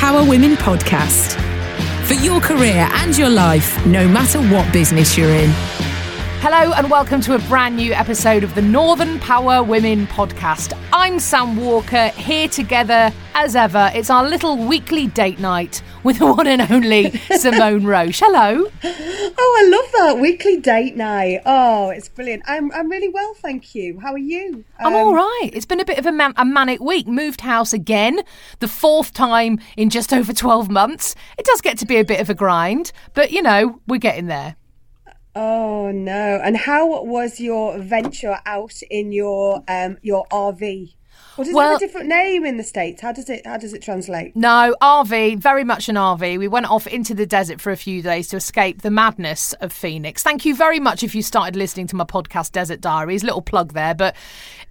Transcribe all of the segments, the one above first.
Power Women podcast. For your career and your life, no matter what business you're in. Hello and welcome to a brand new episode of the Northern Power Women podcast. I'm Sam Walker, here together as ever. It's our little weekly date night with the one and only Simone Roche. Hello. Oh, I love that weekly date night. Oh, it's brilliant. I'm I'm really well, thank you. How are you? I'm Um, all right. It's been a bit of a, man- a manic week. Moved house again, the fourth time in just over 12 months. It does get to be a bit of a grind, but you know, we're getting there. Oh no! And how was your venture out in your um your RV? Or does it Well- have a different name in the states? How does it how does it translate? No, RV, very much an RV. We went off into the desert for a few days to escape the madness of Phoenix. Thank you very much if you started listening to my podcast, Desert Diaries. Little plug there, but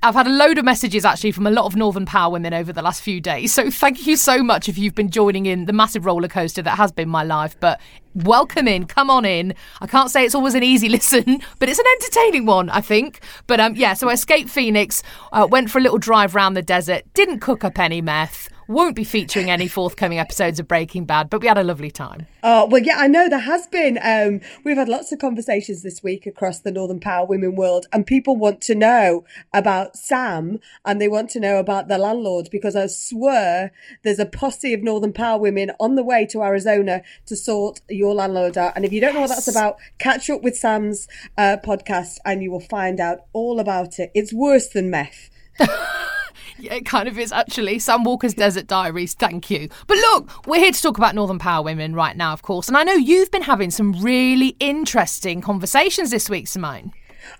I've had a load of messages actually from a lot of Northern Power women over the last few days. So thank you so much if you've been joining in the massive roller coaster that has been my life. But welcome in, come on in. I can't say it's always an easy listen, but it's an entertaining one, I think. But um, yeah, so I escaped Phoenix, uh, went for a little drive around the desert, didn't cook up any meth. Won't be featuring any forthcoming episodes of Breaking Bad, but we had a lovely time. Oh well, yeah, I know there has been. Um, we've had lots of conversations this week across the Northern Power Women world, and people want to know about Sam and they want to know about the landlord because I swear there's a posse of Northern Power women on the way to Arizona to sort your landlord out. And if you don't know what that's about, catch up with Sam's uh, podcast and you will find out all about it. It's worse than meth. Yeah, it kind of is actually. Sam Walker's Desert Diaries, thank you. But look, we're here to talk about Northern Power Women right now, of course. And I know you've been having some really interesting conversations this week, Simone.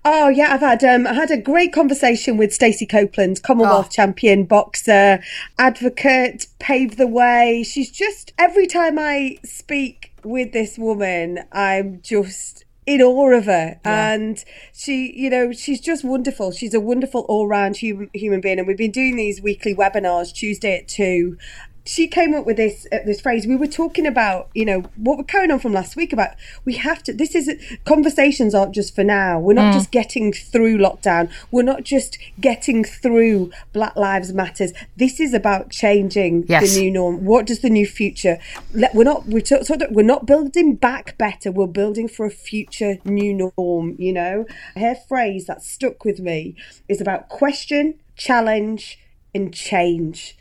Oh yeah, I've had um, I had a great conversation with Stacey Copeland, Commonwealth Oh. champion boxer, advocate, paved the way. She's just every time I speak with this woman, I'm just in awe of her, and she, you know, she's just wonderful. She's a wonderful all-round human human being, and we've been doing these weekly webinars Tuesday at two she came up with this uh, this phrase. We were talking about, you know, what we're carrying on from last week about we have to. This is conversations aren't just for now. We're not just getting through lockdown. We're not just getting through Black Lives Matters. This is about changing Yes. the new norm. What does the new future? Let, we're not we're t- we're not building back better. We're building for a future new norm. You know, her phrase that stuck with me is about question, challenge, and change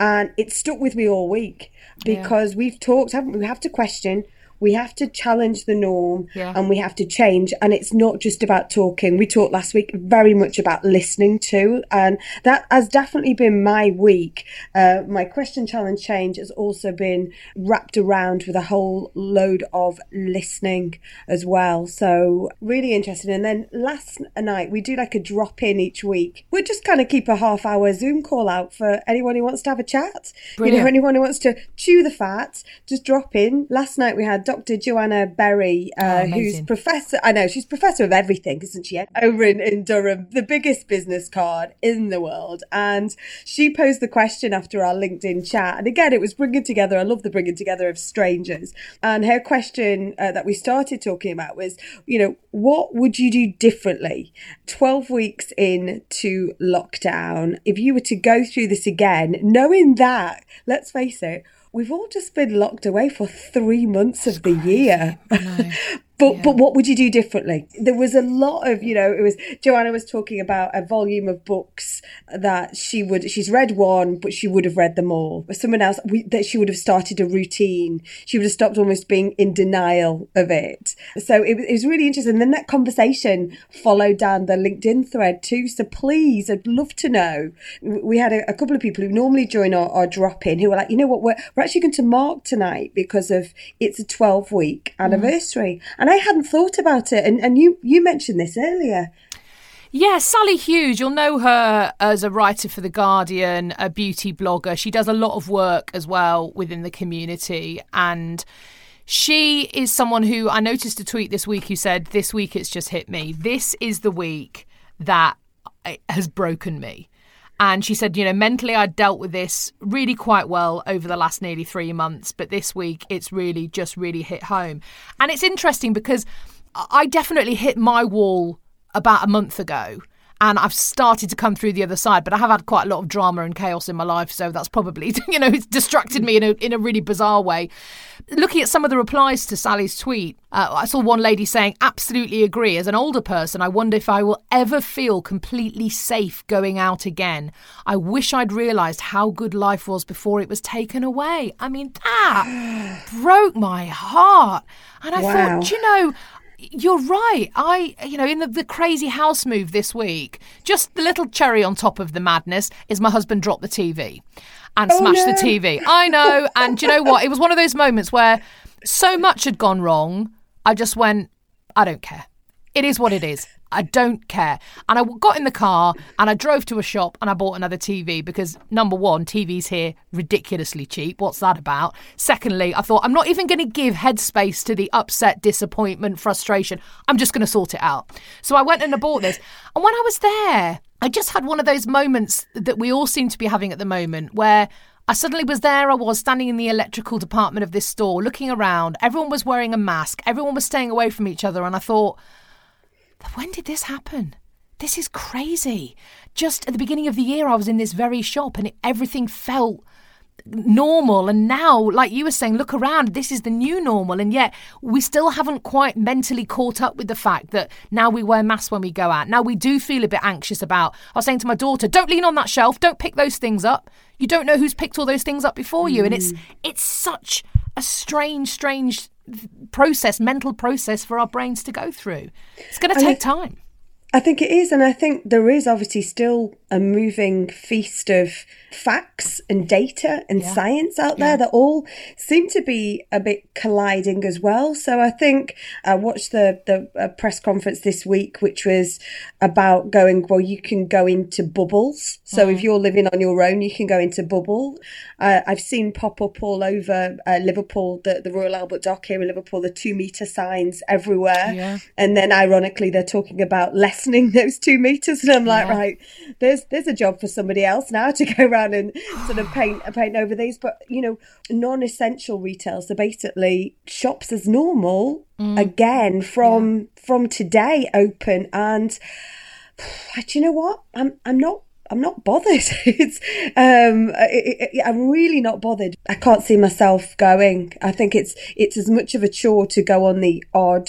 and it stuck with me all week because we've talked haven't we? We have to question we have to challenge the norm Yeah. and we have to change and it's not just about talking. We talked last week very much about listening too and that has definitely been my week. Uh, my question challenge change has also been wrapped around with a whole load of listening as well. So really interesting. And then last night we do like a drop in each week. We just kind of keep a half hour zoom call out for anyone who wants to have a chat. You know anyone who wants to chew the fat just drop in. Last night we had dr joanna berry uh, Oh, who's professor i know she's professor of everything isn't she? Over in, in durham the biggest business card in the world. And she posed the question after our linkedin chat. And again it was bringing together i love the bringing together of strangers. And her question uh, that we started talking about was you know what would you do differently 12 weeks into lockdown if you were to go through this again knowing that let's face it we've all just been locked away for three months of the year But but what would you do differently? There was a lot of you know it was Joanna was talking about a volume of books that she would she's read one but she would have read them all. Someone else we, that she would have started a routine. She would have stopped almost being in denial of it. So it, was- it was really interesting. And then that conversation followed down the LinkedIn thread too. So please, I'd love to know. We had a, a couple of people who normally join our, our drop in who were like, you know what, we're, we're actually going to mark tonight because of it's a 12 week mm. anniversary. And I hadn't thought about it. And, and you, you mentioned this earlier. Yeah, Sali Hughes, you'll know her as a writer for The Guardian, a beauty blogger. She does a lot of work as well within the community. And she is someone who I noticed a tweet this week who said, This week it's just hit me. This is the week that has broken me. And she said, you know, mentally I'd dealt with this really quite well over the last nearly three months, but this week it's really just really hit home. And it's interesting because I definitely hit my wall about a month ago. And I've started to come through the other side, but I have had quite a lot of drama and chaos in my life, so that's probably, you know, it's distracted me in a in a really bizarre way. Looking at some of the replies to Sali's tweet, uh, I saw one lady saying, "Absolutely agree." As an older person, I wonder if I will ever feel completely safe going out again. I wish I'd realised how good life was before it was taken away. I mean, that broke my heart, and I Wow. thought, "Do you know. You're right. I, you know, in the, the crazy house move this week, just the little cherry on top of the madness is my husband dropped the TV and oh, smashed no. the TV. I know. And you know what? It was one of those moments where so much had gone wrong. I just went, I don't care. It is what it is. I don't care. And I got in the car and I drove to a shop and I bought another TV because number one, TVs here ridiculously cheap. What's that about? Secondly, I thought I'm not even going to give headspace to the upset, disappointment, frustration. I'm just going to sort it out. So I went and I bought this. And when I was there, I just had one of those moments that we all seem to be having at the moment where I suddenly was there. I was standing in the electrical department of this store, looking around. Everyone was wearing a mask. Everyone was staying away from each other. And I thought, when did this happen? This is crazy. Just at the beginning of the year, I was in this very shop and it, everything felt normal. And now, like you were saying, look around, this is the new normal. And yet, we still haven't quite mentally caught up with the fact that now we wear masks when we go out. Now we do feel a bit anxious about. I was saying to my daughter, don't lean on that shelf, don't pick those things up. You don't know who's picked all those things up before you. And it's mm. it's such a strange, strange process, mental process for our brains to go through. It's going to take it- time. I think it is, and I think there is obviously still a moving feast of facts and data and science out there that all seem to be a bit colliding as well. So I think I watched the the uh, press conference this week, which was about going. Well, you can go into bubbles. So if you're living on your own, you can go into bubble. Uh, I've seen pop up all over uh, Liverpool, the the Royal Albert Dock here in Liverpool, the two meter signs everywhere. Yeah. And then ironically, they're talking about lessening those two meters. And I'm like, Yeah. right, there's there's a job for somebody else now to go around and sort of paint paint over these. But you know, non-essential retail, so basically shops as normal again from from today open. And do you know what? I'm I'm not. I'm not bothered. It's um, I, I, I'm really not bothered. I can't see myself going. I think it's it's as much of a chore to go on the odd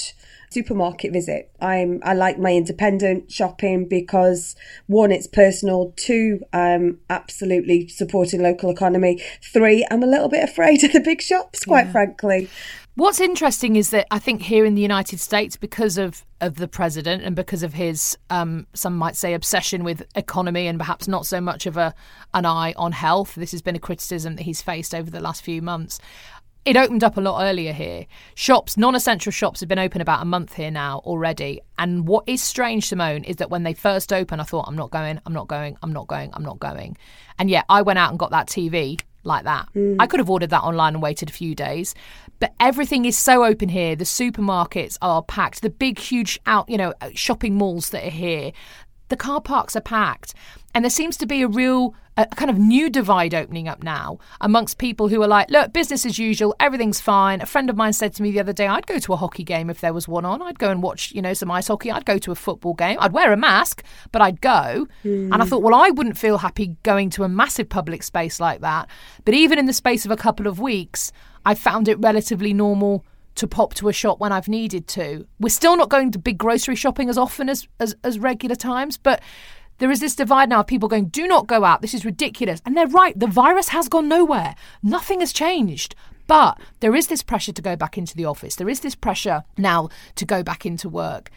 supermarket visit. I'm I like my independent shopping because one, it's personal. Two, I'm absolutely supporting local economy. Three, I'm a little bit afraid of the big shops, quite frankly. What's interesting is that I think here in the United States, because of, of the president and because of his, um, some might say, obsession with economy and perhaps not so much of a an eye on health, this has been a criticism that he's faced over the last few months. It opened up a lot earlier here. Shops, non essential shops, have been open about a month here now already. And what is strange, Simone, is that when they first opened, I thought, I'm not going, I'm not going, I'm not going, I'm not going. And yet I went out and got that TV like that. Mm. I could have ordered that online and waited a few days. But everything is so open here. The supermarkets are packed. The big, huge out, you know, uh, shopping malls that are here. The car parks are packed. And there seems to be a real, a kind of new divide opening up now amongst people who are like, look, business as usual, everything's fine. A friend of mine said to me the other day, I'd go to a hockey game if there was one on. I'd go and watch, you know, some ice hockey. I'd go to a football game. I'd wear a mask, but I'd go. And I thought, well, I wouldn't feel happy going to a massive public space like that. But even in the space of a couple of weeks, I found it relatively normal to pop to a shop when I've needed to. We're still not going to big grocery shopping as often as, as, as regular times, but there is this divide now of people going, do not go out. This is ridiculous. And they're right. The virus has gone nowhere. Nothing has changed. But there is this pressure to go back into the office. There is this pressure now to go back into work.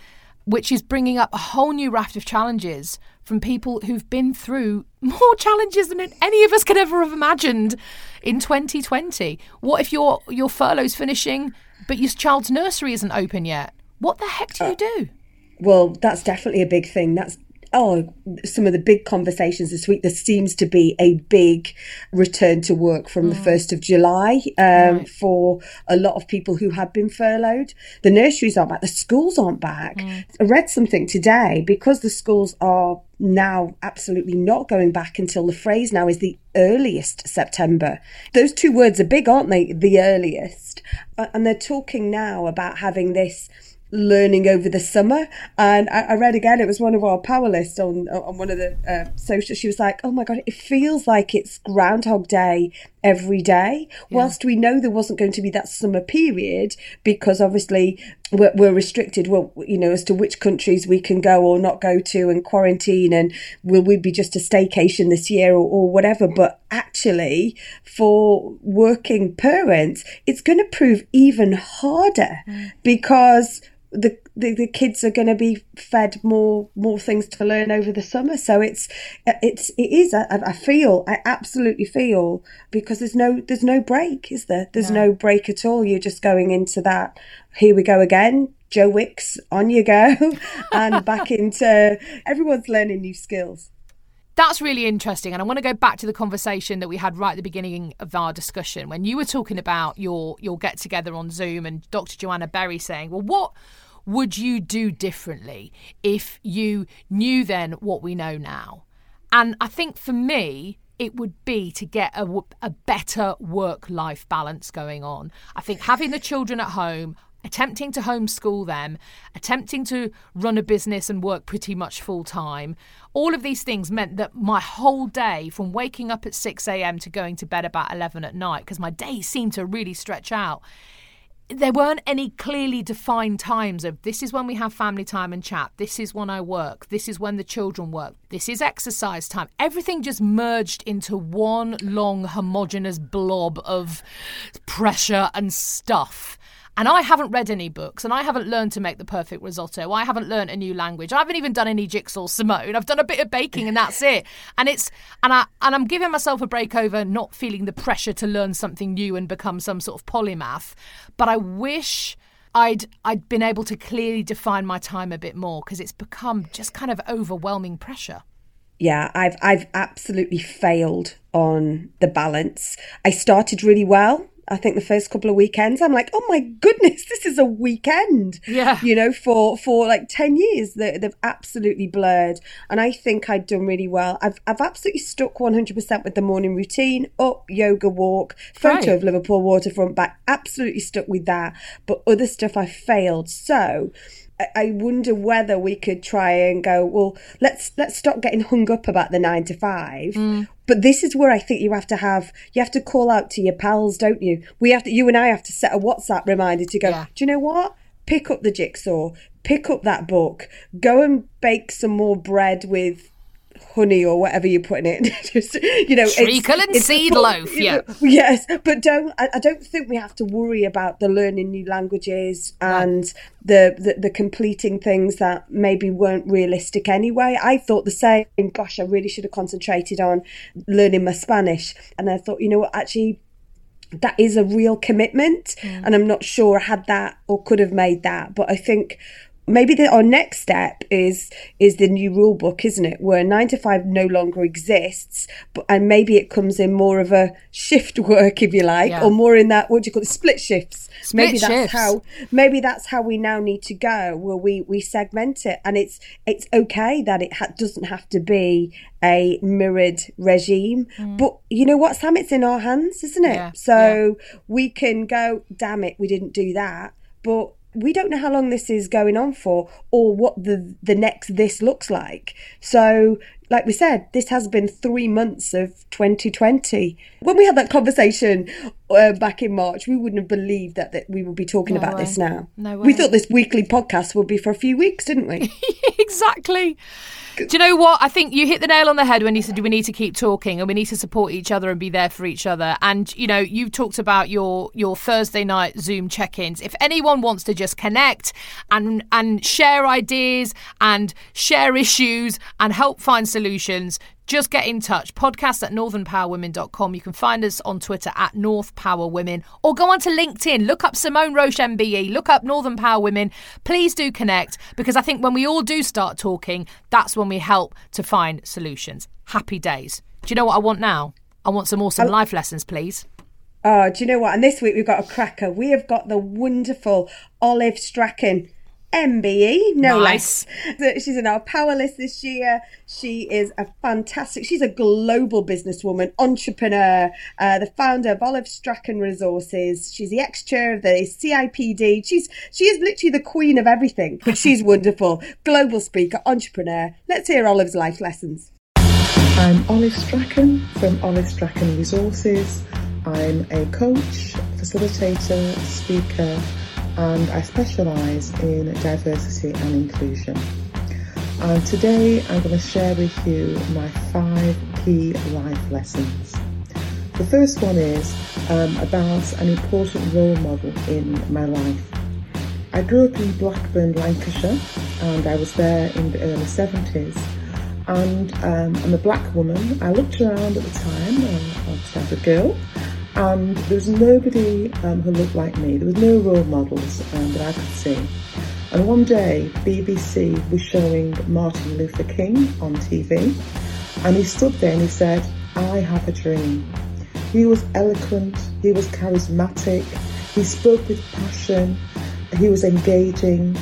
which is bringing up a whole new raft of challenges from people who've been through more challenges than any of us could ever have imagined in 2020. What if your your furlough's finishing, but your child's nursery isn't open yet? What the heck do you uh, do? Well, that's definitely a big thing. That's oh, some of the big conversations this week. There seems to be a big return to work from the first of July um, for a lot of people who had been furloughed. The nurseries aren't back. The schools aren't back. I read something today because the schools are now absolutely not going back until the phrase now is the earliest September. Those two words are big, aren't they? The earliest. And they're talking now about having this learning over the summer. And I, I read again, it was one of our power lists on on one of the uh, social. She was like, "Oh my god, it feels like it's Groundhog Day every day." Whilst we know there wasn't going to be that summer period because obviously we're, we're restricted. Well, you know, as to which countries we can go or not go to, and quarantine, and will we be just a staycation this year or, or whatever? But actually, for working parents, it's going to prove even harder mm. because the, the the kids are going to be fed more more things to learn over the summer so it's it's it is I, I feel I absolutely feel because there's no there's no break is there there's no, break at all you're just going into that here we go again Joe Wicks on you go and back into everyone's learning new skills That's really interesting. And I want to go back to the conversation that we had right at the beginning of our discussion when you were talking about your, your get together on Zoom and Dr. Joanna Berry saying, well, what would you do differently if you knew then what we know now? And I think for me, it would be to get a, a better work life balance going on. I think having the children at home, attempting to homeschool them, attempting to run a business and work pretty much full time, all of these things meant that my whole day, from waking up at 6 a.m. to going to bed about 11 at night, because my day seemed to really stretch out, there weren't any clearly defined times of this is when we have family time and chat, this is when I work, this is when the children work, this is exercise time. Everything just merged into one long homogenous blob of pressure and stuff. And I haven't read any books and I haven't learned to make the perfect risotto. I haven't learned a new language. I haven't even done any jigsaw Simone. I've done a bit of baking and that's it. And it's and I and I'm giving myself a break over not feeling the pressure to learn something new and become some sort of polymath. But I wish I'd I'd been able to clearly define my time a bit more because it's become just kind of overwhelming pressure. yeah, I've I've absolutely failed on the balance. I started really well. I think the first couple of weekends, I'm like, oh my goodness, this is a weekend. Yeah. You know, for for like ten years, they, they've absolutely blurred, and I think I'd done really well. I've I've absolutely stuck 100 percent with the morning routine, up, yoga, walk, photo Right. of Liverpool waterfront back. Absolutely stuck with that, but other stuff I failed. So. I- wonder whether we could try and go. Well, let's let's stop getting hung up about the nine to five. Mm. But this is where I think you have to have you have to call out to your pals, don't you? We have to. You and I have to set a WhatsApp reminder to go. Yeah. Do you know what? Pick up the jigsaw. Pick up that book. Go and bake some more bread with honey or whatever you're putting it. Just you know, it's- and it's- seed loaf, yeah. Yes, but don't. I, I don't think we have to worry about the learning new languages and the, the the completing things that maybe weren't realistic anyway. I thought the same. Gosh, I really should have concentrated on learning my Spanish, and I thought, you know what, actually. That is a real commitment, mm. and I'm not sure I had that or could have made that. But I think maybe the, our next step is is the new rule book, isn't it? Where nine to five no longer exists, but and maybe it comes in more of a shift work, if you like, Yeah. or more in that what do you call it, split shifts. Split maybe that's shifts. how maybe that's how we now need to go, where we we segment it, and it's it's okay that it ha- doesn't have to be a mirrored regime, but you know what, Sam, it's in our hands, isn't it? Mm. Yeah, So we can go, damn it, we didn't do that, but we don't know how long this is going on for or what the the next this looks like so like we said, this has been three months of 2020. When we had that conversation uh, back in March, we wouldn't have believed that, that we would be talking No about way. this now. No We thought this weekly podcast would be for a few weeks, didn't we? exactly. Do you know what? I think you hit the nail on the head when you said we need to keep talking and we need to support each other and be there for each other. And you know, you talked about your your Thursday night Zoom check-ins. If anyone wants to just connect and and share ideas and share issues and help find solutions, just get in touch. Podcast at northernpowerwomen.com. You can find us on Twitter at North Power Women or go onto LinkedIn. Look up Simone Roche MBE. Look up Northern Power Women. Please do connect because I think when we all do start talking, that's when we help to find solutions. Happy days. Do you know what I want now? I want some awesome life lessons, please. Oh, do you know what? And this week we've got a cracker. We have got the wonderful Olive Strachan. MBE, no Nice. less. She's in our power list this year. She is a fantastic, she's a global businesswoman, entrepreneur, uh, the founder of Olive Strachan Resources. She's the ex-chair of the CIPD. She's, she is literally the queen of everything, but she's wonderful. Global speaker, entrepreneur. Let's hear Olive's life lessons. I'm Olive Strachan from Olive Strachan Resources. I'm a coach, facilitator, speaker, and I specialise in diversity and inclusion. And today I'm going to share with you my five key life lessons. The first one is um, about an important role model in my life. I grew up in Blackburn, Lancashire, and I was there in the early 70s. And um, I'm a black woman. I looked around at the time, uh, I was a girl, and there was nobody um, who looked like me. There was no role models um, that I could see. And one day, BBC was showing Martin Luther King on TV, and he stood there and he said, I have a dream. He was eloquent, he was charismatic, he spoke with passion, he was engaging.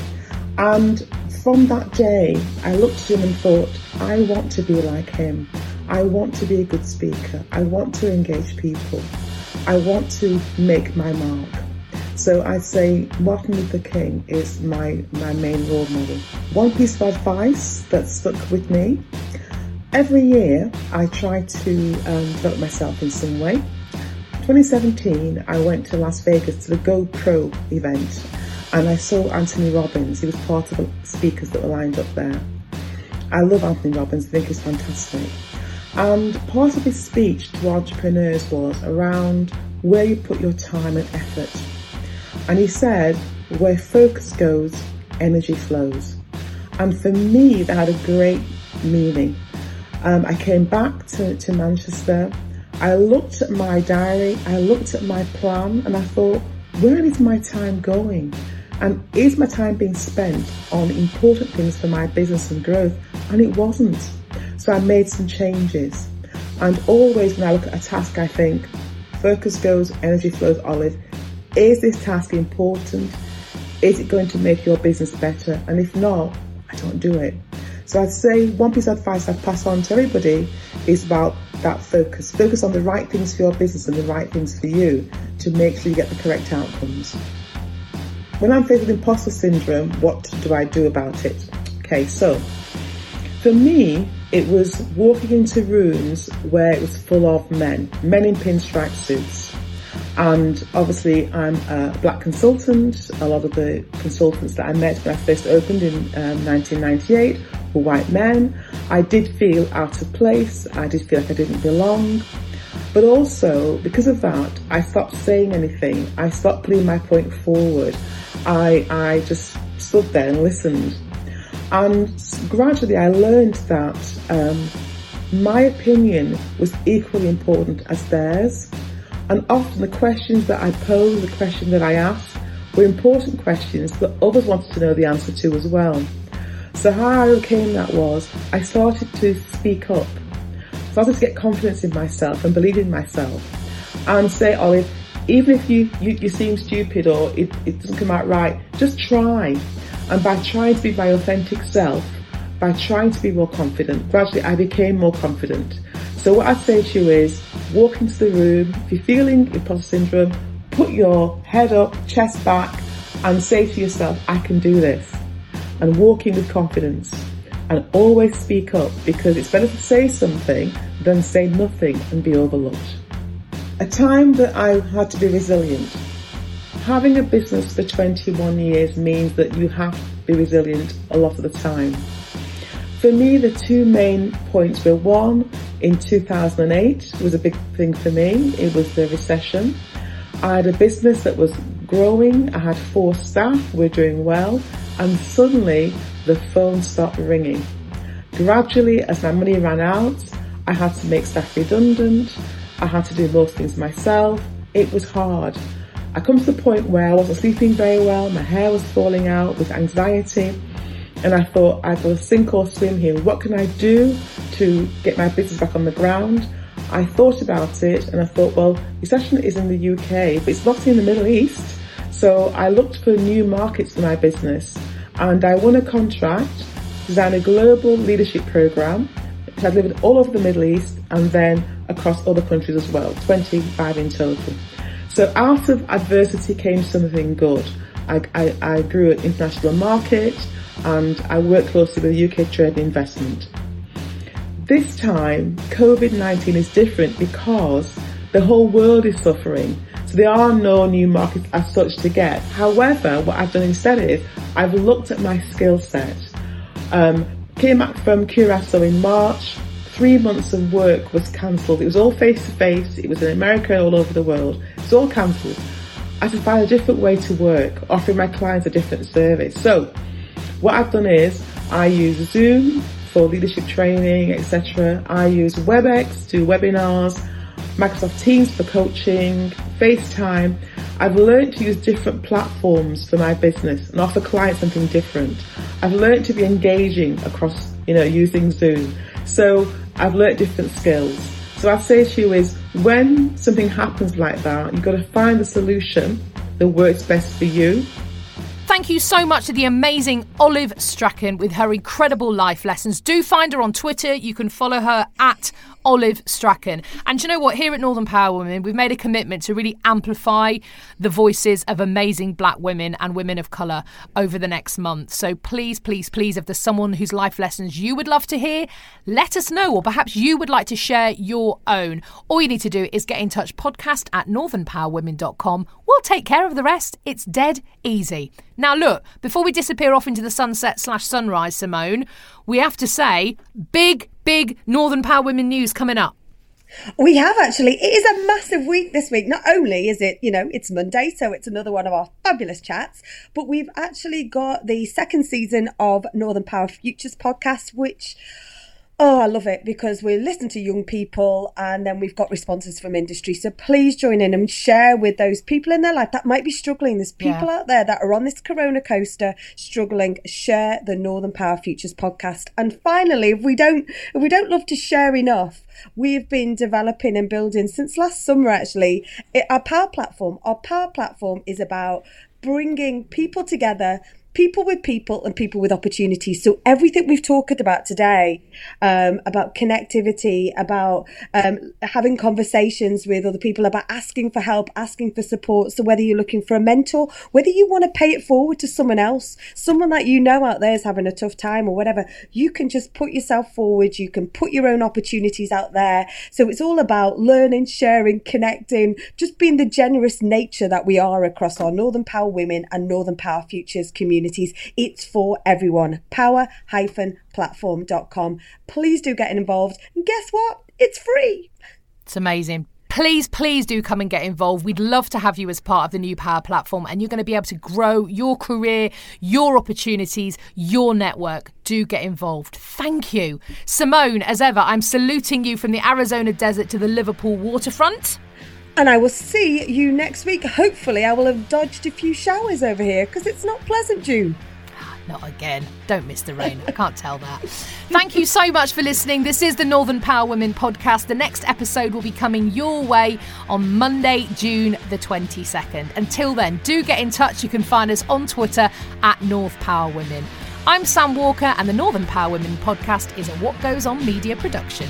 And from that day, I looked at him and thought, I want to be like him. I want to be a good speaker. I want to engage people. I want to make my mark. So I'd say Martin Luther King is my, my main role model. One piece of advice that stuck with me every year I try to um, develop myself in some way. 2017, I went to Las Vegas to the GoPro event and I saw Anthony Robbins. He was part of the speakers that were lined up there. I love Anthony Robbins, I think he's fantastic. And part of his speech to entrepreneurs was around where you put your time and effort. And he said, where focus goes, energy flows. And for me, that had a great meaning. Um, I came back to, to Manchester. I looked at my diary, I looked at my plan, and I thought, where is my time going? And is my time being spent on important things for my business and growth? And it wasn't. So I made some changes. And always when I look at a task, I think, focus goes, energy flows, Olive. Is this task important? Is it going to make your business better? And if not, I don't do it. So I'd say one piece of advice I'd pass on to everybody is about that focus. Focus on the right things for your business and the right things for you to make sure you get the correct outcomes. When I'm faced with imposter syndrome, what do I do about it? Okay, so for me, it was walking into rooms where it was full of men, men in pinstripe suits. And obviously, I'm a black consultant. A lot of the consultants that I met when I first opened in um, 1998 were white men. I did feel out of place. I did feel like I didn't belong. But also, because of that, I stopped saying anything. I stopped putting my point forward. I, I just stood there and listened. And gradually I learned that um, my opinion was equally important as theirs. And often the questions that I posed, the questions that I asked, were important questions that others wanted to know the answer to as well. So how I overcame that was I started to speak up, started to get confidence in myself and believe in myself, and say, Olive, even if you, you, you seem stupid or it, it doesn't come out right, just try. And by trying to be my authentic self, by trying to be more confident, gradually I became more confident. So what I'd say to you is walk into the room, if you're feeling imposter syndrome, put your head up, chest back, and say to yourself, I can do this. And walk in with confidence. and always speak up because it's better to say something than say nothing and be overlooked. A time that I had to be resilient. Having a business for 21 years means that you have to be resilient a lot of the time. For me, the two main points were one, in 2008 was a big thing for me. It was the recession. I had a business that was growing. I had four staff. We're doing well. And suddenly the phone stopped ringing. Gradually, as my money ran out, I had to make staff redundant. I had to do most things myself. It was hard. I come to the point where I wasn't sleeping very well. My hair was falling out with anxiety. And I thought, got to sink or swim here. What can I do to get my business back on the ground? I thought about it and I thought, well, recession is in the UK, but it's not in the Middle East. So I looked for new markets for my business and I won a contract to design a global leadership program which I delivered all over the Middle East and then across other countries as well, 25 in total. So out of adversity came something good. I, I, I grew an international market and I worked closely with UK Trade and Investment. This time, COVID-19 is different because the whole world is suffering. So there are no new markets as such to get. However, what I've done instead is I've looked at my skill set. Um, came back from Curacao in March. Three months of work was cancelled. It was all face to face. It was in America and all over the world. It's all cancelled. I had to find a different way to work, offering my clients a different service. So what I've done is I use Zoom for leadership training, etc. I use WebEx to webinars, Microsoft Teams for coaching, FaceTime. I've learned to use different platforms for my business and offer clients something different. I've learned to be engaging across, you know, using Zoom. So I've learned different skills. So I say to you is when something happens like that, you've got to find the solution that works best for you Thank you so much to the amazing Olive Strachan with her incredible life lessons. Do find her on Twitter. You can follow her at Olive Strachan. And you know what? Here at Northern Power Women, we've made a commitment to really amplify the voices of amazing black women and women of colour over the next month. So please, please, please, if there's someone whose life lessons you would love to hear, let us know. Or perhaps you would like to share your own. All you need to do is get in touch podcast at northernpowerwomen.com. We'll take care of the rest. It's dead easy. Now, look, before we disappear off into the sunset slash sunrise, Simone, we have to say big, big Northern Power Women news coming up. We have actually. It is a massive week this week. Not only is it, you know, it's Monday, so it's another one of our fabulous chats, but we've actually got the second season of Northern Power Futures podcast, which Oh, I love it because we listen to young people and then we've got responses from industry. So please join in and share with those people in their life that might be struggling. There's people Yeah. out there that are on this corona coaster struggling. Share the Northern Power Futures podcast. And finally, if we don't, if we don't love to share enough, we've been developing and building since last summer actually it, our power platform. Our power platform is about bringing people together people with people and people with opportunities. So everything we've talked about today, um, about connectivity, about um, having conversations with other people, about asking for help, asking for support. So whether you're looking for a mentor, whether you want to pay it forward to someone else, someone that you know out there is having a tough time or whatever, you can just put yourself forward. You can put your own opportunities out there. So it's all about learning, sharing, connecting, just being the generous nature that we are across our Northern Power Women and Northern Power Futures It's for everyone. Power-platform.com. Please do get involved. And guess what? It's free. It's amazing. Please, please do come and get involved. We'd love to have you as part of the new Power platform, and you're going to be able to grow your career, your opportunities, your network. Do get involved. Thank you. Simone, as ever, I'm saluting you from the Arizona desert to the Liverpool waterfront. And I will see you next week. Hopefully, I will have dodged a few showers over here because it's not pleasant, June. Ah, not again. Don't miss the rain. I can't tell that. Thank you so much for listening. This is the Northern Power Women podcast. The next episode will be coming your way on Monday, June the 22nd. Until then, do get in touch. You can find us on Twitter at North Power Women. I'm Sam Walker, and the Northern Power Women podcast is a What Goes On media production.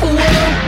What